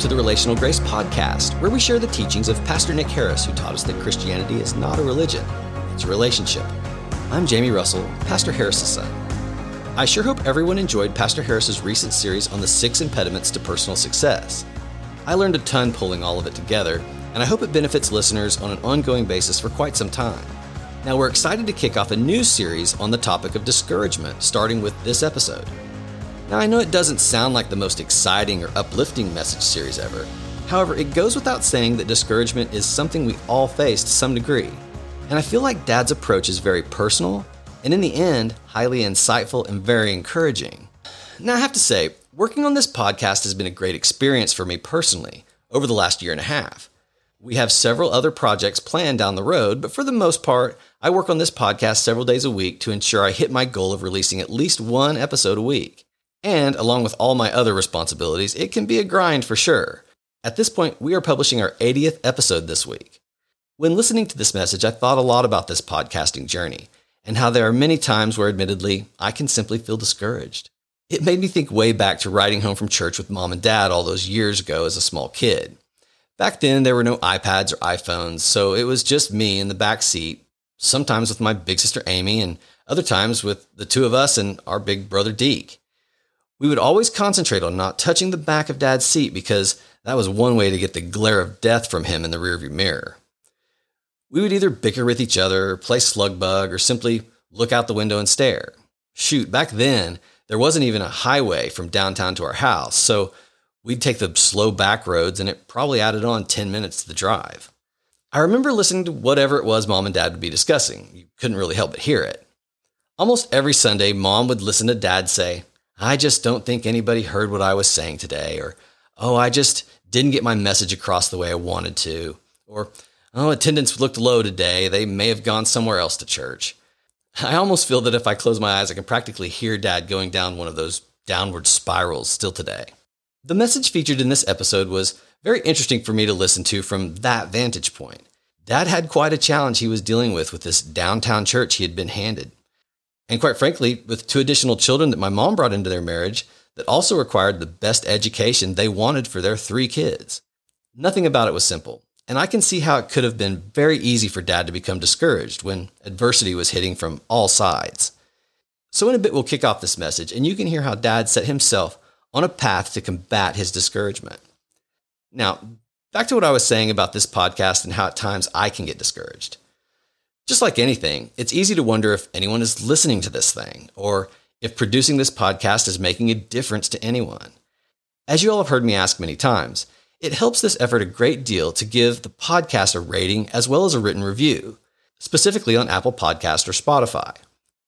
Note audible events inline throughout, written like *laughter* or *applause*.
to the Relational Grace Podcast, where we share the teachings of Pastor Nick Harris, who taught us that Christianity is not a religion, it's a relationship. I'm Jamie Russell, Pastor Harris's son. I sure hope everyone enjoyed Pastor Harris's recent series on the six impediments to personal success. I learned a ton pulling all of it together, and I hope it benefits listeners on an ongoing basis for quite some time. Now, we're excited to kick off a new series on the topic of discouragement, starting with this episode. Now, I know it doesn't sound like the most exciting or uplifting message series ever. However, it goes without saying that discouragement is something we all face to some degree. And I feel like Dad's approach is very personal and, in the end, highly insightful and very encouraging. Now, I have to say, working on this podcast has been a great experience for me personally over the last year and a half. We have several other projects planned down the road, but for the most part, I work on this podcast several days a week to ensure I hit my goal of releasing at least one episode a week. And along with all my other responsibilities, it can be a grind for sure. At this point, we are publishing our 80th episode this week. When listening to this message, I thought a lot about this podcasting journey and how there are many times where, admittedly, I can simply feel discouraged. It made me think way back to riding home from church with mom and dad all those years ago as a small kid. Back then, there were no iPads or iPhones, so it was just me in the back seat, sometimes with my big sister Amy, and other times with the two of us and our big brother Deke. We would always concentrate on not touching the back of Dad's seat because that was one way to get the glare of death from him in the rearview mirror. We would either bicker with each other, play slug bug, or simply look out the window and stare. Shoot, back then, there wasn't even a highway from downtown to our house, so we'd take the slow back roads and it probably added on 10 minutes to the drive. I remember listening to whatever it was mom and dad would be discussing. You couldn't really help but hear it. Almost every Sunday, mom would listen to dad say, I just don't think anybody heard what I was saying today, or, oh, I just didn't get my message across the way I wanted to, or, oh, attendance looked low today. They may have gone somewhere else to church. I almost feel that if I close my eyes, I can practically hear dad going down one of those downward spirals still today. The message featured in this episode was very interesting for me to listen to from that vantage point. Dad had quite a challenge he was dealing with with this downtown church he had been handed. And quite frankly, with two additional children that my mom brought into their marriage that also required the best education they wanted for their three kids. Nothing about it was simple. And I can see how it could have been very easy for dad to become discouraged when adversity was hitting from all sides. So, in a bit, we'll kick off this message, and you can hear how dad set himself on a path to combat his discouragement. Now, back to what I was saying about this podcast and how at times I can get discouraged. Just like anything, it's easy to wonder if anyone is listening to this thing or if producing this podcast is making a difference to anyone. As you all have heard me ask many times, it helps this effort a great deal to give the podcast a rating as well as a written review, specifically on Apple Podcast or Spotify.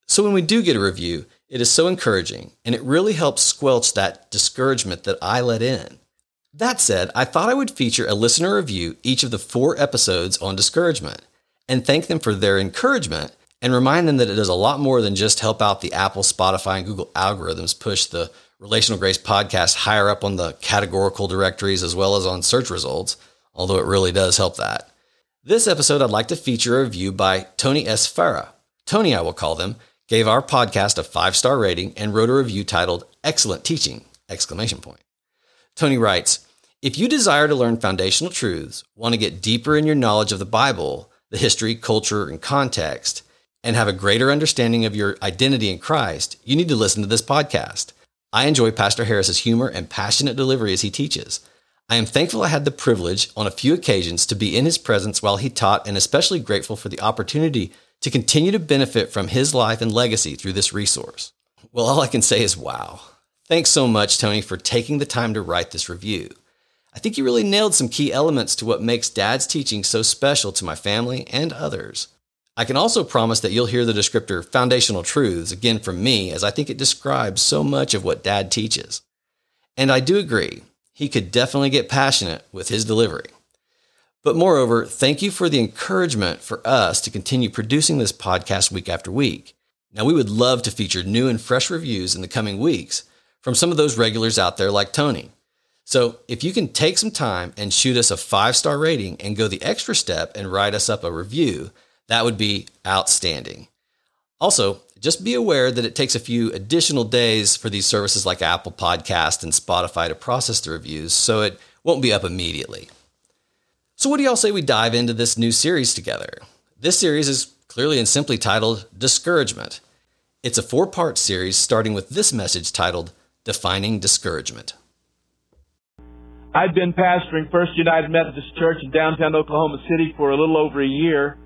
So when we do get a review, it is so encouraging and it really helps squelch that discouragement that I let in. That said, I thought I would feature a listener review each of the four episodes on discouragement and thank them for their encouragement and remind them that it does a lot more than just help out the Apple, Spotify, and Google algorithms push the Relational Grace podcast higher up on the categorical directories as well as on search results, although it really does help that. This episode, I'd like to feature a review by Tony S. Farah. Tony, I will call them, gave our podcast a five star rating and wrote a review titled Excellent Teaching! Exclamation point. Tony writes, if you desire to learn foundational truths, want to get deeper in your knowledge of the Bible, the history, culture, and context, and have a greater understanding of your identity in Christ, you need to listen to this podcast. I enjoy Pastor Harris's humor and passionate delivery as he teaches. I am thankful I had the privilege on a few occasions to be in his presence while he taught, and especially grateful for the opportunity to continue to benefit from his life and legacy through this resource. Well, all I can say is wow. Thanks so much, Tony, for taking the time to write this review. I think you really nailed some key elements to what makes Dad's teaching so special to my family and others. I can also promise that you'll hear the descriptor foundational truths again from me, as I think it describes so much of what Dad teaches. And I do agree, he could definitely get passionate with his delivery. But moreover, thank you for the encouragement for us to continue producing this podcast week after week. Now, we would love to feature new and fresh reviews in the coming weeks from some of those regulars out there like Tony. So if you can take some time and shoot us a five star rating and go the extra step and write us up a review, that would be outstanding. Also, just be aware that it takes a few additional days for these services like Apple Podcast and Spotify to process the reviews, so it won't be up immediately. So, what do y'all say we dive into this new series together? This series is clearly and simply titled Discouragement. It's a four part series starting with this message titled Defining Discouragement. I've been pastoring First United Methodist Church in downtown Oklahoma City for a little over a year,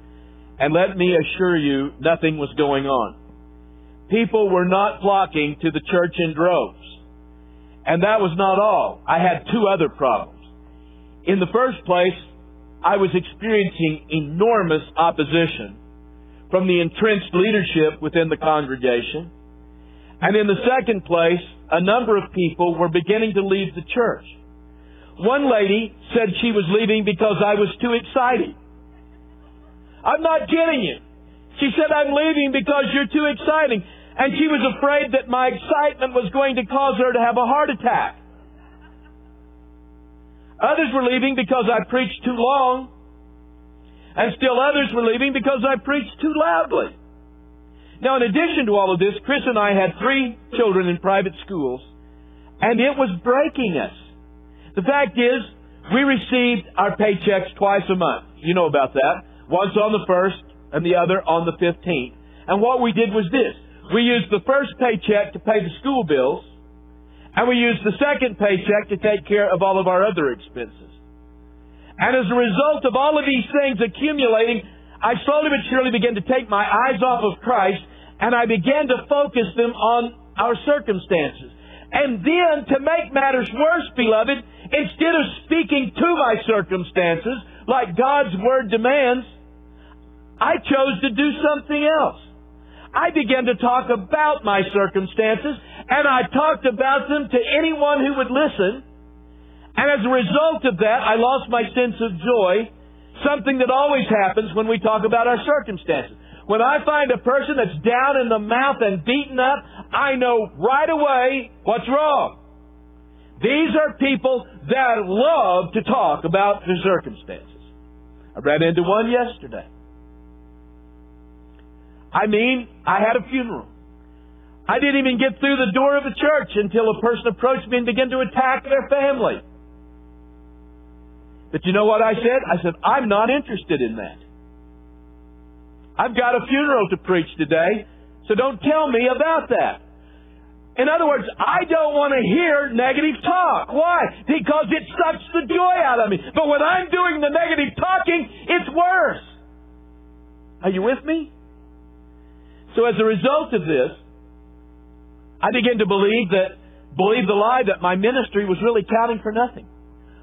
and let me assure you, nothing was going on. People were not flocking to the church in droves. And that was not all. I had two other problems. In the first place, I was experiencing enormous opposition from the entrenched leadership within the congregation. And in the second place, a number of people were beginning to leave the church. One lady said she was leaving because I was too exciting. I'm not kidding you. She said, I'm leaving because you're too exciting. And she was afraid that my excitement was going to cause her to have a heart attack. Others were leaving because I preached too long. And still others were leaving because I preached too loudly. Now, in addition to all of this, Chris and I had three children in private schools, and it was breaking us. The fact is, we received our paychecks twice a month. You know about that. Once on the first and the other on the 15th. And what we did was this. We used the first paycheck to pay the school bills, and we used the second paycheck to take care of all of our other expenses. And as a result of all of these things accumulating, I slowly but surely began to take my eyes off of Christ and I began to focus them on our circumstances. And then, to make matters worse, beloved, instead of speaking to my circumstances like God's Word demands, I chose to do something else. I began to talk about my circumstances, and I talked about them to anyone who would listen. And as a result of that, I lost my sense of joy, something that always happens when we talk about our circumstances. When I find a person that's down in the mouth and beaten up, I know right away what's wrong. These are people that love to talk about their circumstances. I ran into one yesterday. I mean, I had a funeral. I didn't even get through the door of the church until a person approached me and began to attack their family. But you know what I said? I said, I'm not interested in that. I've got a funeral to preach today, so don't tell me about that. In other words, I don't want to hear negative talk. Why? Because it sucks the joy out of me. But when I'm doing the negative talking, it's worse. Are you with me? So as a result of this, I began to believe that, believe the lie that my ministry was really counting for nothing.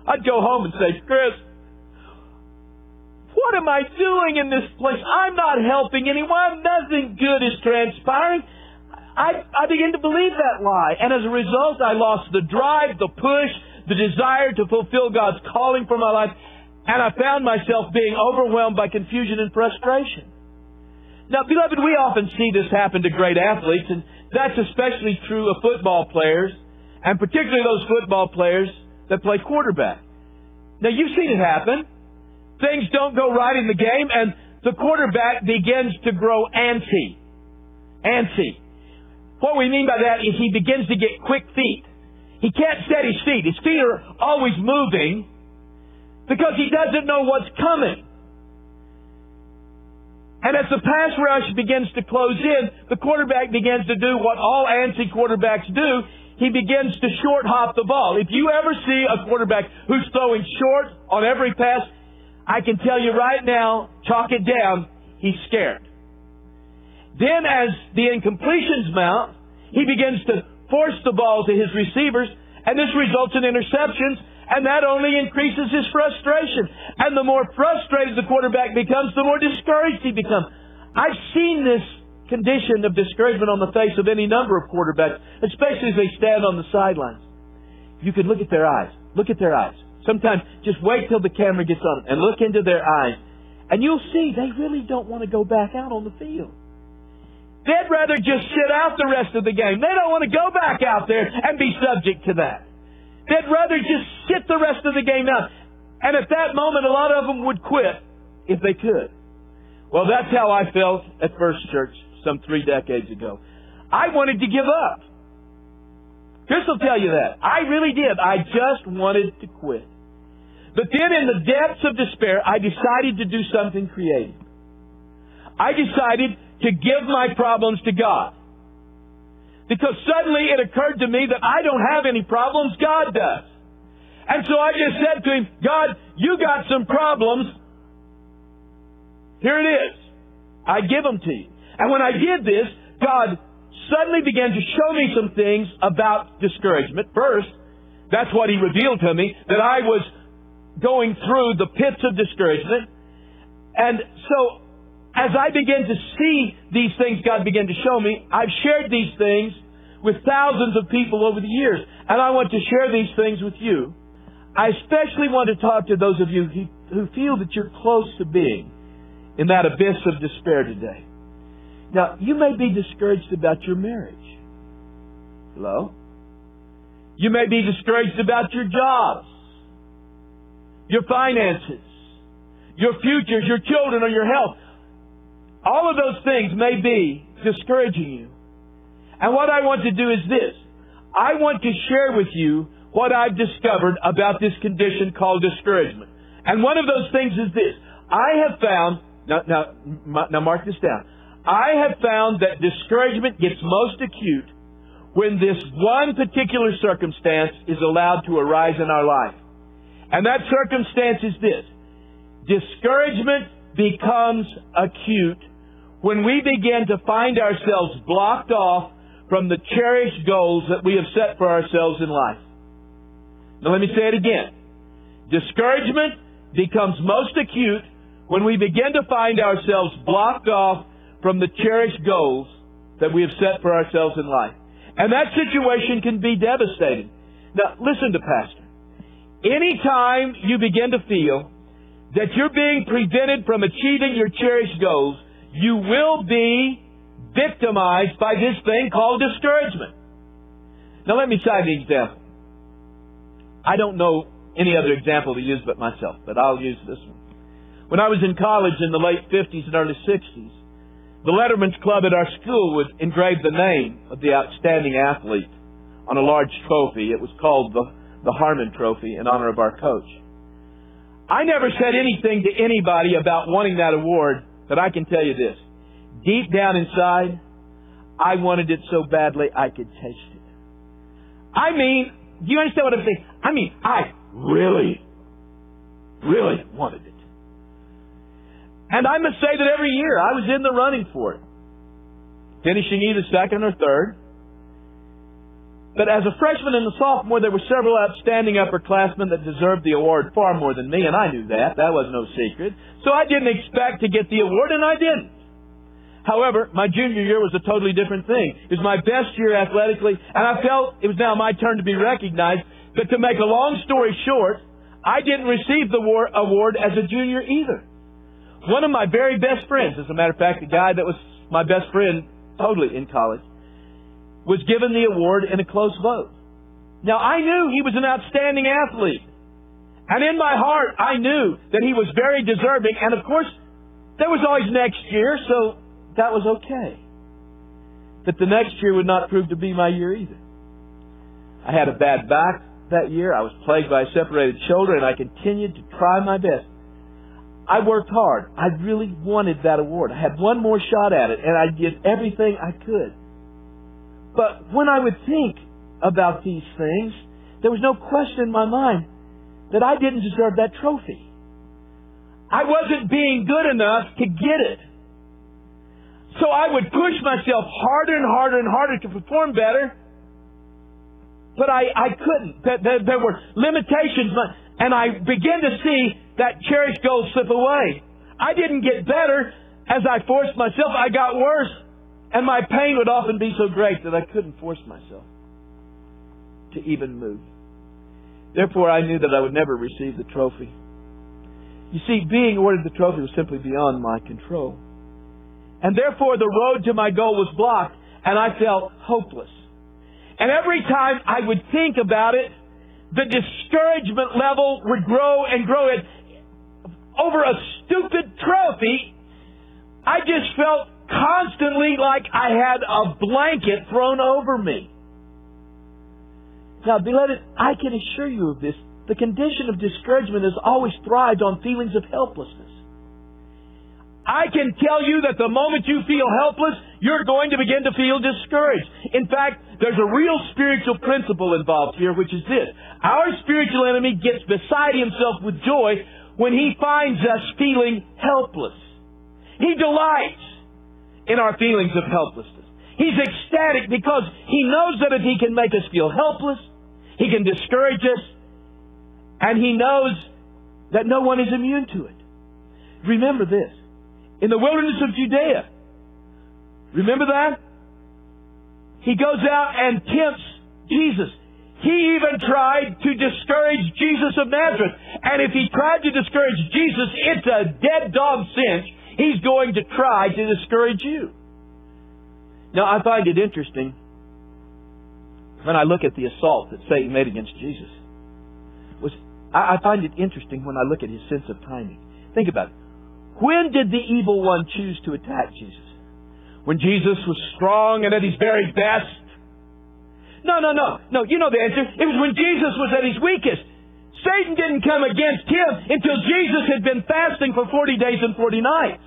I'd go home and say, Chris, what am I doing in this place? I'm not helping anyone. Nothing good is transpiring. I, I to believe that lie. And as a result, I lost the drive, the push, the desire to fulfill God's calling for my life. And I found myself being overwhelmed by confusion and frustration. Now, beloved, we often see this happen to great athletes, and that's especially true of football players, and particularly those football players that play quarterback. Now, you've seen it happen. Things don't go right in the game, and the quarterback begins to grow antsy. Antsy. What we mean by that is he begins to get quick feet. He can't set his feet. His feet are always moving because he doesn't know what's coming. And as the pass rush begins to close in, the quarterback begins to do what all antsy quarterbacks do. He begins to short hop the ball. If you ever see a quarterback who's throwing short on every pass, I can tell you right now, chalk it down, he's scared. Then as the incompletions mount, he begins to force the ball to his receivers, and this results in interceptions and that only increases his frustration. And the more frustrated the quarterback becomes, the more discouraged he becomes. I've seen this condition of discouragement on the face of any number of quarterbacks, especially as they stand on the sidelines. You can look at their eyes. Look at their eyes. Sometimes just wait till the camera gets on and look into their eyes. And you'll see they really don't want to go back out on the field. They'd rather just sit out the rest of the game. They don't want to go back out there and be subject to that. They'd rather just sit the rest of the game out. And at that moment, a lot of them would quit if they could. Well, that's how I felt at First Church some three decades ago. I wanted to give up. Chris will tell you that. I really did. I just wanted to quit. But then in the depths of despair, I decided to do something creative. I decided to give my problems to God. Because suddenly it occurred to me that I don't have any problems, God does. And so I just said to him, God, you got some problems. Here it is. I give them to you. And when I did this, God suddenly began to show me some things about discouragement. First, that's what He revealed to me, that I was going through the pits of discouragement. And so, as I began to see these things God began to show me, I've shared these things with thousands of people over the years. And I want to share these things with you. I especially want to talk to those of you who feel that you're close to being in that abyss of despair today. Now, you may be discouraged about your marriage. Hello? You may be discouraged about your jobs, your finances, your futures, your children, or your health. All of those things may be discouraging you. And what I want to do is this. I want to share with you what I've discovered about this condition called discouragement. And one of those things is this. I have found, now, now, now mark this down. I have found that discouragement gets most acute when this one particular circumstance is allowed to arise in our life. And that circumstance is this. Discouragement becomes acute when we begin to find ourselves blocked off from the cherished goals that we have set for ourselves in life. Now let me say it again. Discouragement becomes most acute when we begin to find ourselves blocked off from the cherished goals that we have set for ourselves in life. And that situation can be devastating. Now, listen to Pastor. Anytime you begin to feel that you're being prevented from achieving your cherished goals, you will be victimized by this thing called discouragement. Now, let me cite an example. I don't know any other example to use but myself, but I'll use this one. When I was in college in the late 50s and early 60s, the Letterman's Club at our school would engrave the name of the outstanding athlete on a large trophy. It was called the, the Harmon Trophy in honor of our coach. I never said anything to anybody about wanting that award, but I can tell you this. Deep down inside, I wanted it so badly I could taste it. I mean, do you understand what I'm saying? I mean, I really, really wanted it. And I must say that every year I was in the running for it, finishing either second or third. But as a freshman and a sophomore, there were several outstanding upperclassmen that deserved the award far more than me, and I knew that. That was no secret. So I didn't expect to get the award, and I didn't. However, my junior year was a totally different thing. It was my best year athletically, and I felt it was now my turn to be recognized. But to make a long story short, I didn't receive the award as a junior either. One of my very best friends, as a matter of fact, the guy that was my best friend totally in college, was given the award in a close vote. Now, I knew he was an outstanding athlete. And in my heart, I knew that he was very deserving. And of course, there was always next year, so that was okay. But the next year would not prove to be my year either. I had a bad back that year. I was plagued by a separated shoulder, and I continued to try my best I worked hard. I really wanted that award. I had one more shot at it, and I did everything I could. But when I would think about these things, there was no question in my mind that I didn't deserve that trophy. I wasn't being good enough to get it. So I would push myself harder and harder and harder to perform better, but I, I couldn't. There, there, there were limitations, and I began to see that cherished goal slip away. I didn't get better as I forced myself. I got worse. And my pain would often be so great that I couldn't force myself to even move. Therefore, I knew that I would never receive the trophy. You see, being awarded the trophy was simply beyond my control. And therefore, the road to my goal was blocked, and I felt hopeless. And every time I would think about it, the discouragement level would grow and grow. It over a stupid trophy, I just felt constantly like I had a blanket thrown over me. Now, beloved, I can assure you of this. the condition of discouragement has always thrived on feelings of helplessness. I can tell you that the moment you feel helpless, you're going to begin to feel discouraged. In fact, there's a real spiritual principle involved here, which is this. Our spiritual enemy gets beside himself with joy when he finds us feeling helpless. He delights in our feelings of helplessness. He's ecstatic because he knows that if he can make us feel helpless, he can discourage us, and he knows that no one is immune to it. Remember this in the wilderness of Judea. Remember that? He goes out and tempts Jesus. He even tried to discourage Jesus of Nazareth. And if he tried to discourage Jesus, it's a dead dog cinch. He's going to try to discourage you. Now, I find it interesting when I look at the assault that Satan made against Jesus. Was I find it interesting when I look at his sense of timing. Think about it. When did the evil one choose to attack Jesus? When Jesus was strong and at his very best? No, no, no. No, you know the answer. It was when Jesus was at his weakest. Satan didn't come against him until Jesus had been fasting for 40 days and 40 nights.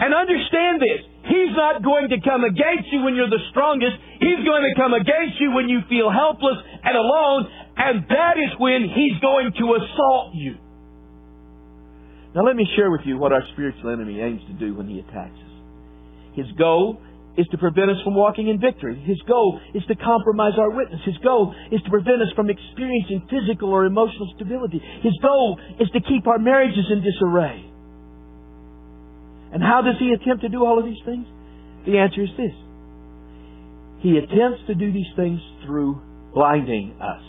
And understand this. He's not going to come against you when you're the strongest. He's going to come against you when you feel helpless and alone. And that is when he's going to assault you. Now let me share with you what our spiritual enemy aims to do when he attacks us. His goal is to prevent us from walking in victory. His goal is to compromise our witness. His goal is to prevent us from experiencing physical or emotional stability. His goal is to keep our marriages in disarray. And how does he attempt to do all of these things? The answer is this. He attempts to do these things through blinding us.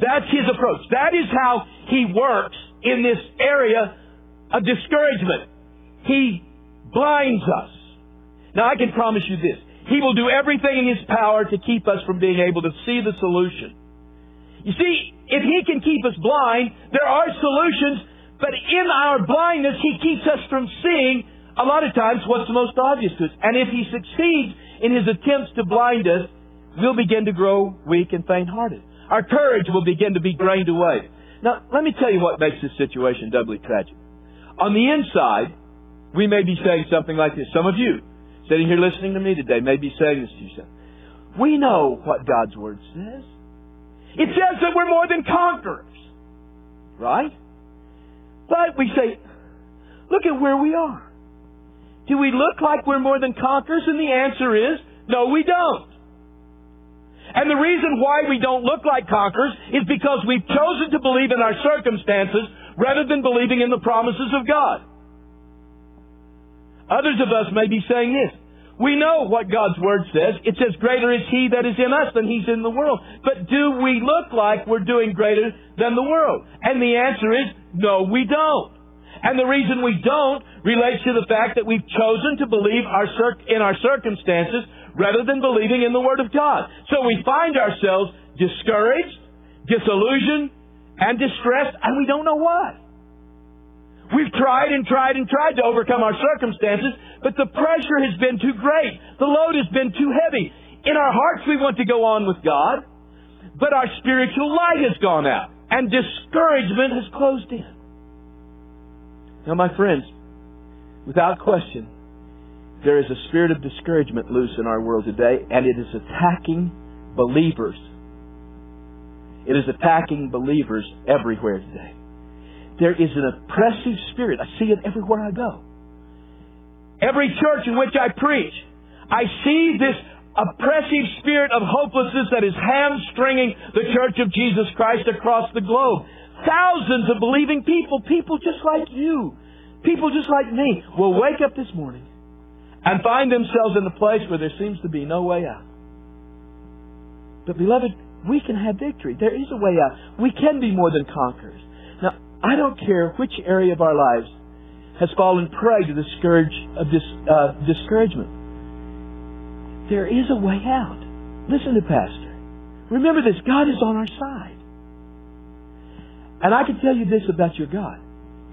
That's his approach. That is how he works in this area of discouragement. He blinds us. Now, I can promise you this. He will do everything in His power to keep us from being able to see the solution. You see, if He can keep us blind, there are solutions, but in our blindness, He keeps us from seeing, a lot of times, what's the most obvious to us. And if He succeeds in His attempts to blind us, we'll begin to grow weak and faint hearted. Our courage will begin to be drained away. Now, let me tell you what makes this situation doubly tragic. On the inside, we may be saying something like this. Some of you, sitting here listening to me today, may be saying this to yourself. We know what God's Word says. It says that we're more than conquerors. Right? But we say, look at where we are. Do we look like we're more than conquerors? And the answer is, no, we don't. And the reason why we don't look like conquerors is because we've chosen to believe in our circumstances rather than believing in the promises of God. Others of us may be saying this. We know what God's Word says. It says, greater is He that is in us than He's in the world. But do we look like we're doing greater than the world? And the answer is, no, we don't. And the reason we don't relates to the fact that we've chosen to believe our in our circumstances rather than believing in the Word of God. So we find ourselves discouraged, disillusioned, and distressed, and we don't know why. We've tried and tried and tried to overcome our circumstances, but the pressure has been too great. The load has been too heavy. In our hearts, we want to go on with God, but our spiritual light has gone out, and discouragement has closed in. Now, my friends, without question, there is a spirit of discouragement loose in our world today, and it is attacking believers. It is attacking believers everywhere today. There is an oppressive spirit. I see it everywhere I go. Every church in which I preach, I see this oppressive spirit of hopelessness that is hamstringing the church of Jesus Christ across the globe. Thousands of believing people, people just like you, people just like me, will wake up this morning and find themselves in a place where there seems to be no way out. But, beloved, we can have victory. There is a way out. We can be more than conquerors. I don't care which area of our lives has fallen prey to the scourge of this, uh, discouragement. There is a way out. Listen to Pastor. Remember this God is on our side. And I can tell you this about your God.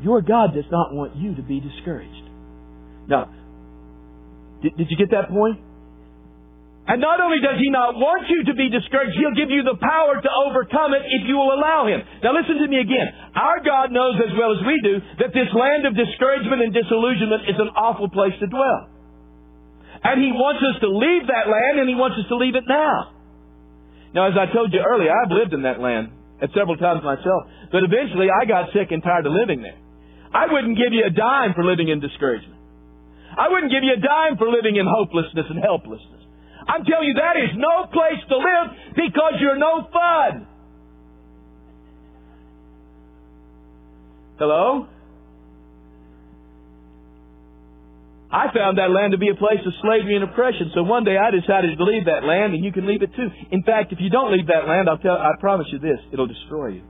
Your God does not want you to be discouraged. Now, did, did you get that point? And not only does He not want you to be discouraged, He'll give you the power to overcome it if you will allow Him. Now listen to me again. Our God knows as well as we do that this land of discouragement and disillusionment is an awful place to dwell. And He wants us to leave that land and He wants us to leave it now. Now as I told you earlier, I've lived in that land at several times myself, but eventually I got sick and tired of living there. I wouldn't give you a dime for living in discouragement. I wouldn't give you a dime for living in hopelessness and helplessness. I'm telling you, that is no place to live because you're no fun. Hello? I found that land to be a place of slavery and oppression. So one day I decided to leave that land, and you can leave it too. In fact, if you don't leave that land, I'll tell, I promise you this: it'll destroy you.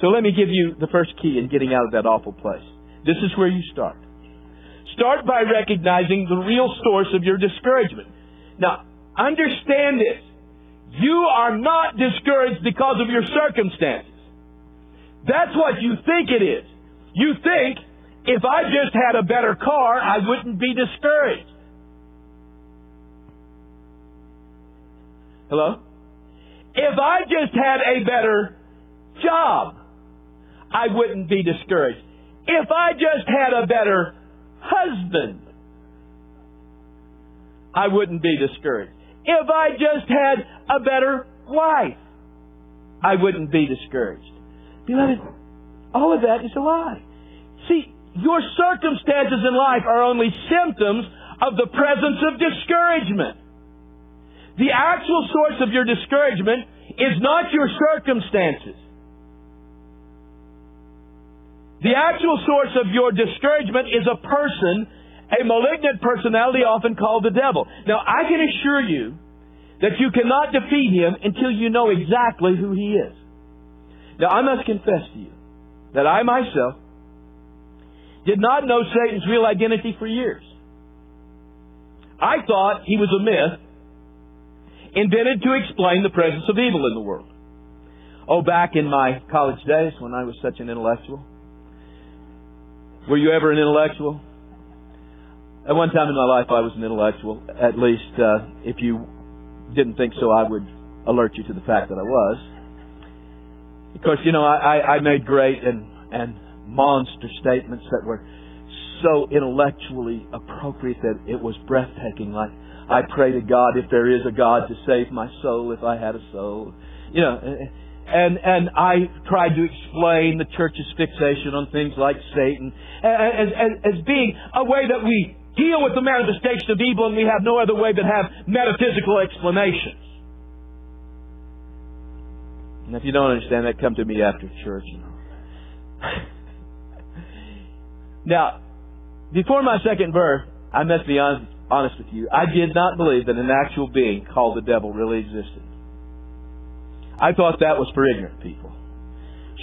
So let me give you the first key in getting out of that awful place. This is where you start. Start by recognizing the real source of your discouragement. Now, understand this. You are not discouraged because of your circumstances. That's what you think it is. You think, if I just had a better car, I wouldn't be discouraged. Hello? If I just had a better job, I wouldn't be discouraged. If I just had a better husband, I wouldn't be discouraged. If I just had a better wife, I wouldn't be discouraged. Beloved, all of that is a lie. See, your circumstances in life are only symptoms of the presence of discouragement. The actual source of your discouragement is not your circumstances. The actual source of your discouragement is a person a malignant personality often called the devil. Now, I can assure you that you cannot defeat him until you know exactly who he is. Now, I must confess to you that I myself did not know Satan's real identity for years. I thought he was a myth invented to explain the presence of evil in the world. Oh, back in my college days when I was such an intellectual. Were you ever an intellectual? At one time in my life, I was an intellectual. At least, uh, if you didn't think so, I would alert you to the fact that I was. Because you know, I, I made great and and monster statements that were so intellectually appropriate that it was breathtaking. Like, I pray to God if there is a God to save my soul, if I had a soul. You know, and and I tried to explain the church's fixation on things like Satan as, as, as being a way that we deal with the manifestation of evil, and we have no other way but have metaphysical explanations. And if you don't understand that, come to me after church. *laughs* Now, before my second birth, I must be honest, honest with you. I did not believe that an actual being called the devil really existed. I thought that was for ignorant people.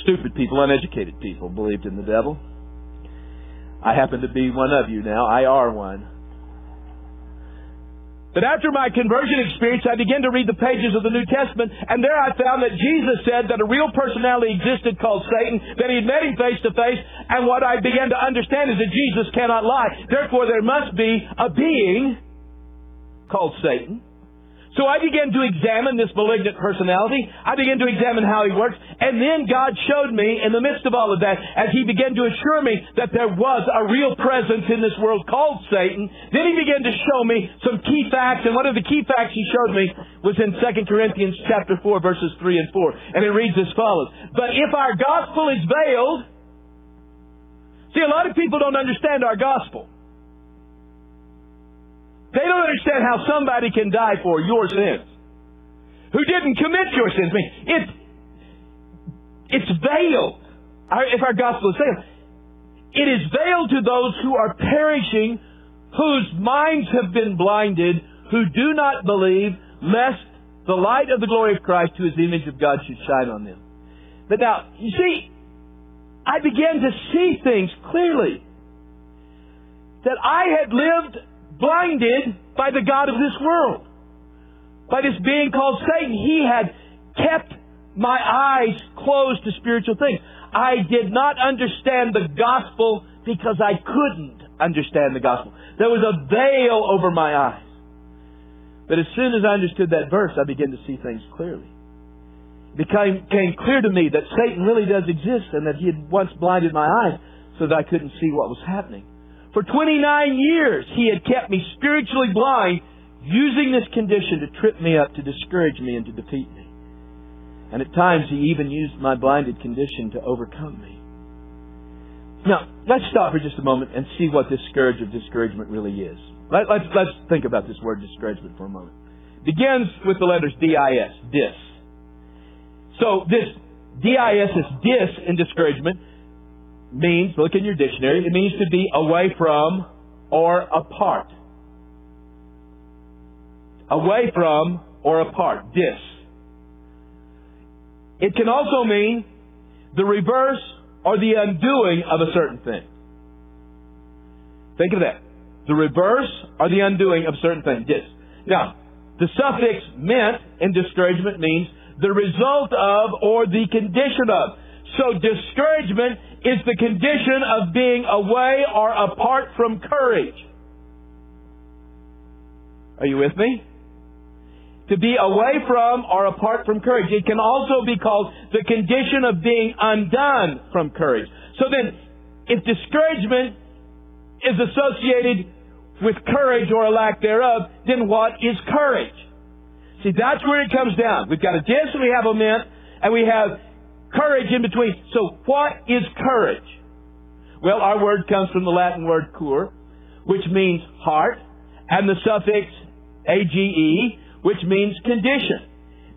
Stupid people, uneducated people believed in the devil. I happen to be one of you now. I are one. But after my conversion experience, I began to read the pages of the New Testament, and there I found that Jesus said that a real personality existed called Satan, that he had met him face to face, and what I began to understand is that Jesus cannot lie. Therefore, there must be a being called Satan so I began to examine this malignant personality. I began to examine how he works. And then God showed me in the midst of all of that, as he began to assure me that there was a real presence in this world called Satan, then he began to show me some key facts. And one of the key facts he showed me was in 2 Corinthians chapter 4 verses 3 and 4. And it reads as follows. But if our gospel is veiled, see a lot of people don't understand our gospel. Understand how somebody can die for your sins. Who didn't commit your sins. I mean, it's, it's veiled. If our gospel is veiled. It is veiled to those who are perishing, whose minds have been blinded, who do not believe, lest the light of the glory of Christ, who is the image of God, should shine on them. But now, you see, I began to see things clearly. That I had lived blinded by the God of this world, by this being called Satan. He had kept my eyes closed to spiritual things. I did not understand the gospel because I couldn't understand the gospel. There was a veil over my eyes. But as soon as I understood that verse, I began to see things clearly. It became, became clear to me that Satan really does exist and that he had once blinded my eyes so that I couldn't see what was happening. For 29 years, he had kept me spiritually blind, using this condition to trip me up, to discourage me, and to defeat me. And at times, he even used my blinded condition to overcome me. Now, let's stop for just a moment and see what this scourge of discouragement really is. Let, us let's, let's think about this word discouragement for a moment. Begins with the letters D-I-S, dis. So this D-I-S is dis in discouragement means, look in your dictionary, it means to be away from or apart. Away from or apart. Dis. It can also mean the reverse or the undoing of a certain thing. Think of that. The reverse or the undoing of certain thing. Dis. Now, the suffix ment in discouragement means the result of or the condition of. So discouragement is the condition of being away or apart from courage. Are you with me? To be away from or apart from courage. It can also be called the condition of being undone from courage. So then, if discouragement is associated with courage or a lack thereof, then what is courage? See, that's where it comes down. We've got a dis and we have a mint, and we have courage in between. So what is courage? Well, our word comes from the Latin word cur, which means heart, and the suffix age, which means condition.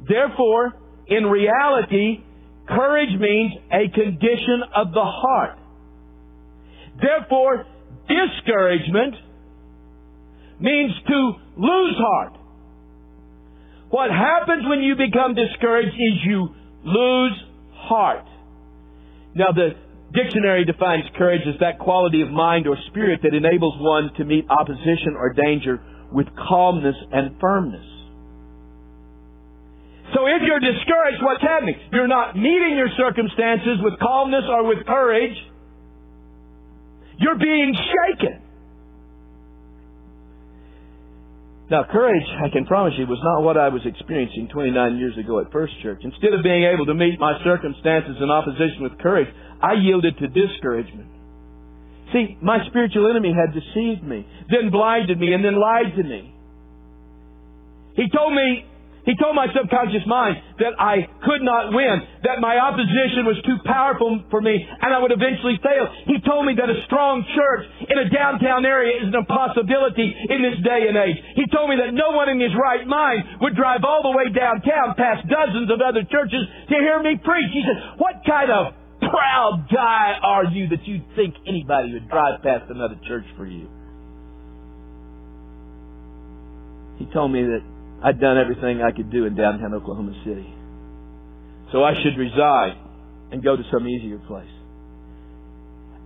Therefore, in reality, courage means a condition of the heart. Therefore, discouragement means to lose heart. What happens when you become discouraged is you lose heart. Now, the dictionary defines courage as that quality of mind or spirit that enables one to meet opposition or danger with calmness and firmness. So if you're discouraged, what's happening? You're not meeting your circumstances with calmness or with courage. You're being shaken. Now, courage, I can promise you, was not what I was experiencing 29 years ago at First Church. Instead of being able to meet my circumstances in opposition with courage, I yielded to discouragement. See, my spiritual enemy had deceived me, then blinded me, and then lied to me. He told me he told my subconscious mind that I could not win, that my opposition was too powerful for me, and I would eventually fail. He told me that a strong church in a downtown area is an impossibility in this day and age. He told me that no one in his right mind would drive all the way downtown past dozens of other churches to hear me preach. He said, What kind of proud guy are you that you think anybody would drive past another church for you? He told me that I'd done everything I could do in downtown Oklahoma City. So I should resign and go to some easier place.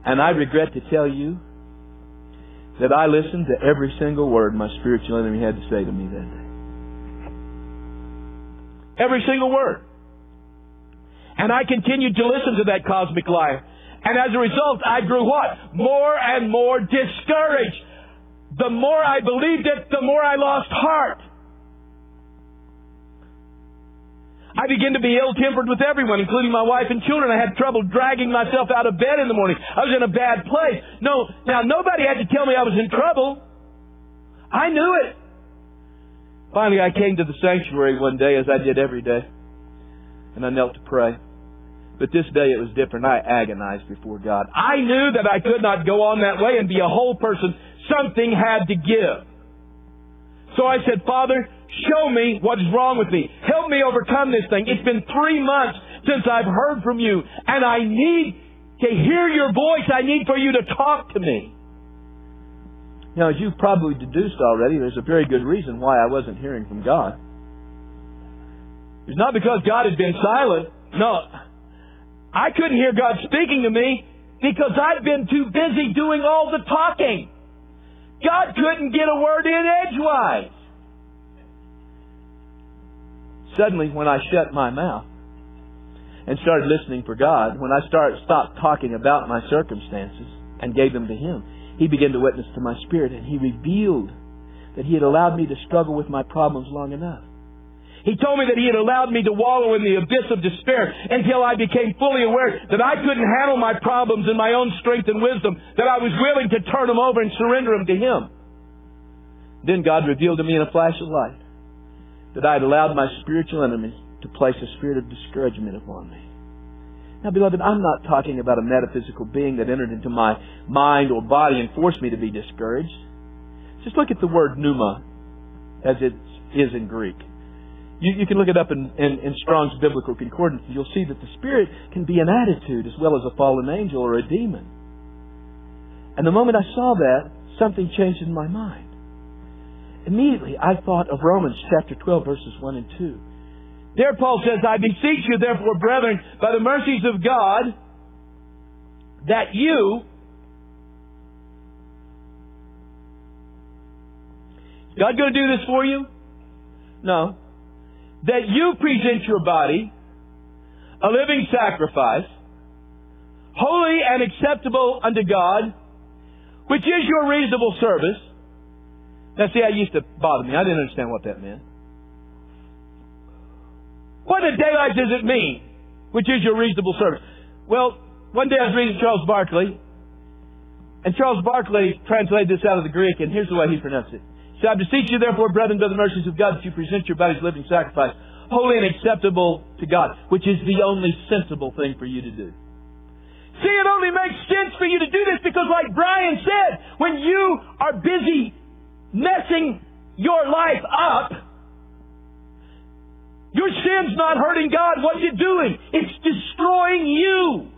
And I regret to tell you that I listened to every single word my spiritual enemy had to say to me that day. Every single word. And I continued to listen to that cosmic liar. And as a result, I grew what? More and more discouraged. The more I believed it, the more I lost heart. I began to be ill-tempered with everyone, including my wife and children. I had trouble dragging myself out of bed in the morning. I was in a bad place. No, now nobody had to tell me I was in trouble. I knew it. Finally, I came to the sanctuary one day, as I did every day, and I knelt to pray. But this day it was different. I agonized before God. I knew that I could not go on that way and be a whole person. Something had to give. So I said, Father, Show me what is wrong with me. Help me overcome this thing. It's been three months since I've heard from you, and I need to hear your voice. I need for you to talk to me. Now, as you've probably deduced already, there's a very good reason why I wasn't hearing from God. It's not because God had been silent. No. I couldn't hear God speaking to me because I'd been too busy doing all the talking. God couldn't get a word in edgewise. Suddenly, when I shut my mouth and started listening for God, when I started stopped talking about my circumstances and gave them to Him, He began to witness to my spirit, and He revealed that He had allowed me to struggle with my problems long enough. He told me that He had allowed me to wallow in the abyss of despair until I became fully aware that I couldn't handle my problems in my own strength and wisdom, that I was willing to turn them over and surrender them to Him. Then God revealed to me in a flash of light that I had allowed my spiritual enemy to place a spirit of discouragement upon me. Now, beloved, I'm not talking about a metaphysical being that entered into my mind or body and forced me to be discouraged. Just look at the word pneuma as it is in Greek. You, you can look it up in, in, in Strong's Biblical Concordance. You'll see that the Spirit can be an attitude as well as a fallen angel or a demon. And the moment I saw that, something changed in my mind. Immediately, I thought of Romans chapter 12, verses 1 and 2. There, Paul says, I beseech you, therefore, brethren, by the mercies of God, that you, God going to do this for you? No. That you present your body a living sacrifice, holy and acceptable unto God, which is your reasonable service. Now, see, that used to bother me. I didn't understand what that meant. What in daylight does it mean? Which is your reasonable service? Well, one day I was reading Charles Barkley, and Charles Barkley translated this out of the Greek, and here's the way he pronounced it. He said, I beseech you, therefore, brethren, by the mercies of God, that you present your bodies living sacrifice, holy and acceptable to God, which is the only sensible thing for you to do. See, it only makes sense for you to do this because, like Brian said, when you are busy messing your life up, your sin's not hurting God. What's it doing? It's destroying you.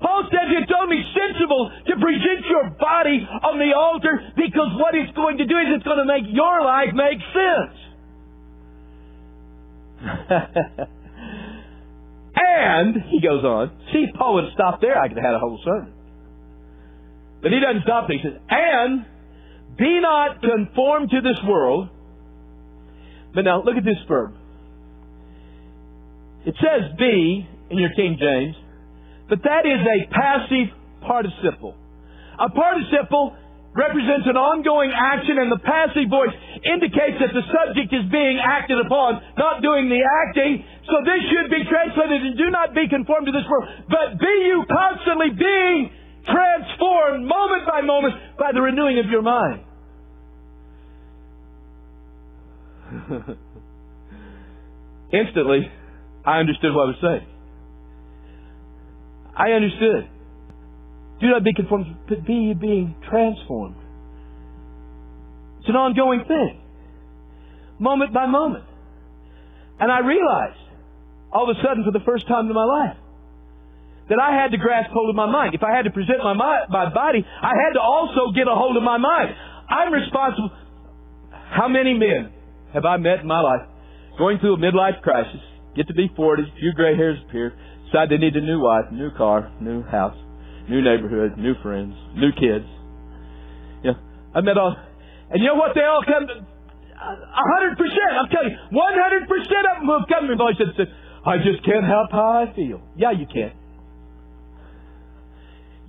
Paul says it's only sensible to present your body on the altar because what it's going to do is it's going to make your life make sense. *laughs* and, he goes on, see, Paul would stopped there. I could have had a whole sermon. But he doesn't stop there. He says, and be not conformed to this world. But now, look at this verb. It says be in your King James, but that is a passive participle. A participle represents an ongoing action, and the passive voice indicates that the subject is being acted upon, not doing the acting. So this should be translated, and do not be conformed to this world, but be you constantly being transformed moment by moment by the renewing of your mind. *laughs* Instantly, I understood what I was saying. I understood. Do not be conformed, but be being transformed. It's an ongoing thing, moment by moment. And I realized, all of a sudden, for the first time in my life, that I had to grasp hold of my mind. If I had to present my, my body, I had to also get a hold of my mind. I'm responsible. How many men have I met in my life going through a midlife crisis, get to be 40, a few gray hairs appear, decide they need a new wife, new car, new house, new neighborhood, new friends, new kids. Yeah, I met all, and you know what? They all come. Hundred percent. I'm telling you, one hundred percent of them who have come to me and said, "I just can't help how I feel." Yeah, you can.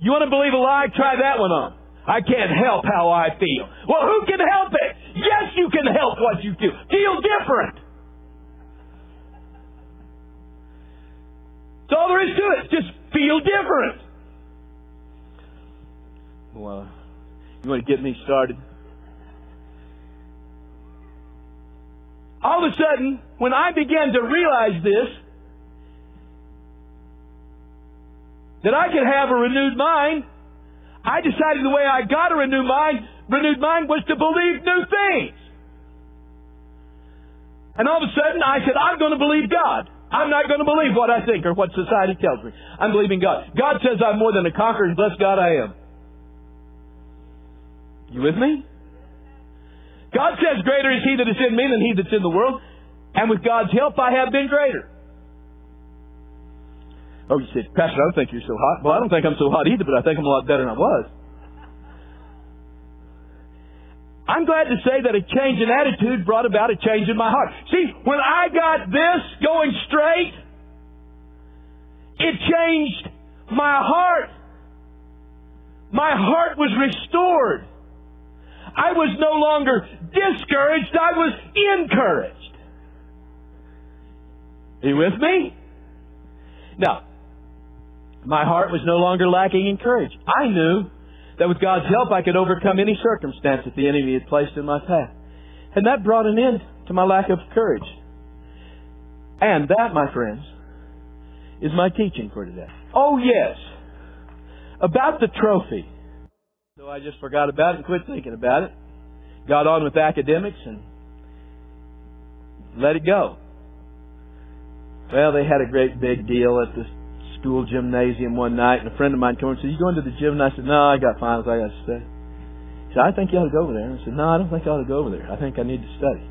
You want to believe a lie? Try that one on. I can't help how I feel. Well, who can help it? Yes, you can help what you feel. Feel different. That's all there is to it. Just feel different. Well, you want to get me started? All of a sudden, when I began to realize this, that I could have a renewed mind, I decided the way I got a renewed mind, renewed mind was to believe new things. And all of a sudden, I said, I'm going to believe God. I'm not going to believe what I think or what society tells me. I'm believing God. God says I'm more than a conqueror, and bless God I am. You with me? God says, Greater is He that is in me than He that's in the world. And with God's help, I have been greater. Oh, you said, Pastor, I don't think you're so hot. Well, I don't think I'm so hot either, but I think I'm a lot better than I was. I'm glad to say that a change in attitude brought about a change in my heart. See, when I got this going straight, it changed my heart. My heart was restored. I was no longer discouraged, I was encouraged. Are you with me? Now, my heart was no longer lacking in courage. I knew that with God's help I could overcome any circumstance that the enemy had placed in my path. And that brought an end to my lack of courage. And that, my friends, is my teaching for today. Oh, yes. About the trophy. So I just forgot about it and quit thinking about it. Got on with academics and let it go. Well, they had a great big deal at the school gymnasium one night, and a friend of mine came over and said, You going to the gym? And I said, No, I got finals. I got to study. He said, I think you ought to go over there. And I said, No, I don't think I ought to go over there. I think I need to study.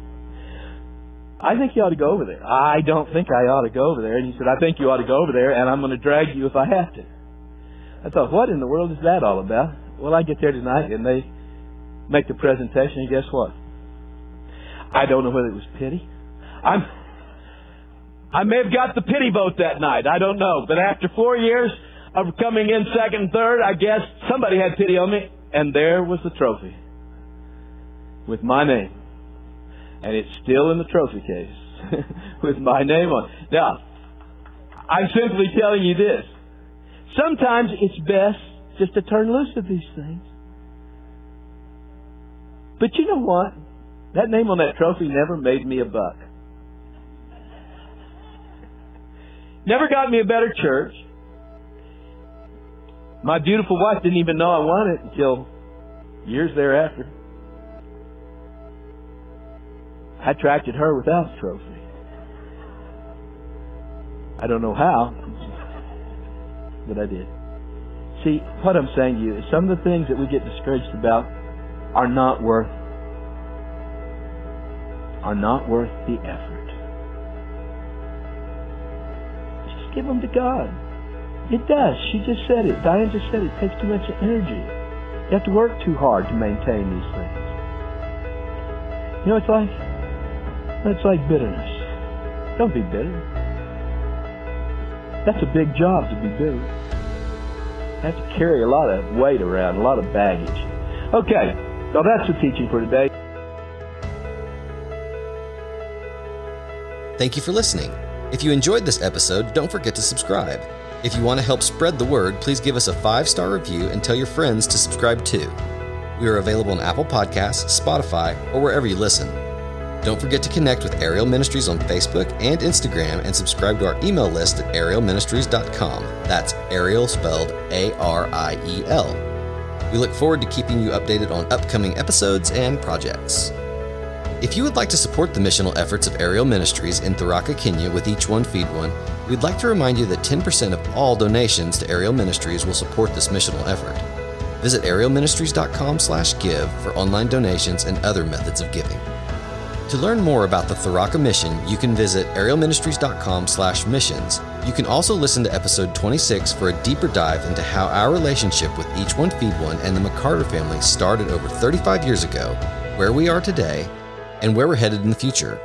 I think you ought to go over there. I don't think I ought to go over there. And he said, I think you ought to go over there, and I'm going to drag you if I have to. I thought, what in the world is that all about? Well, I get there tonight, and they make the presentation, and guess what? I don't know whether it was pity. I'm, I may have got the pity vote that night. I don't know. But after four years of coming in second and third, I guess somebody had pity on me, and there was the trophy with my name and it's still in the trophy case *laughs* with my name on it. Now, I'm simply telling you this. Sometimes it's best just to turn loose of these things. But you know what? That name on that trophy never made me a buck. Never got me a better church. My beautiful wife didn't even know I won it until years thereafter. I attracted her without a trophy. I don't know how, but I did. See, what I'm saying to you is some of the things that we get discouraged about are not worth are not worth the effort. Give them to God. It does. She just said it. Diane just said it. It takes too much energy. You have to work too hard to maintain these things. You know, it's like it's like bitterness. Don't be bitter. That's a big job to be bitter. You have to carry a lot of weight around, a lot of baggage. Okay, so that's the teaching for today. Thank you for listening. If you enjoyed this episode, don't forget to subscribe. If you want to help spread the word, please give us a five star review and tell your friends to subscribe too. We are available on Apple Podcasts, Spotify, or wherever you listen. Don't forget to connect with Ariel Ministries on Facebook and Instagram and subscribe to our email list at arielministries.com. That's Ariel spelled A R I E L. We look forward to keeping you updated on upcoming episodes and projects. If you would like to support the missional efforts of Ariel Ministries in Tharaka, Kenya with Each One Feed One, we'd like to remind you that 10% of all donations to Ariel Ministries will support this missional effort. Visit arielministries.com/give for online donations and other methods of giving. To learn more about the Tharaka mission, you can visit arielministries.com/missions. You can also listen to episode 26 for a deeper dive into how our relationship with Each One Feed One and the McCarter family started over 35 years ago, where we are today, and where we're headed in the future.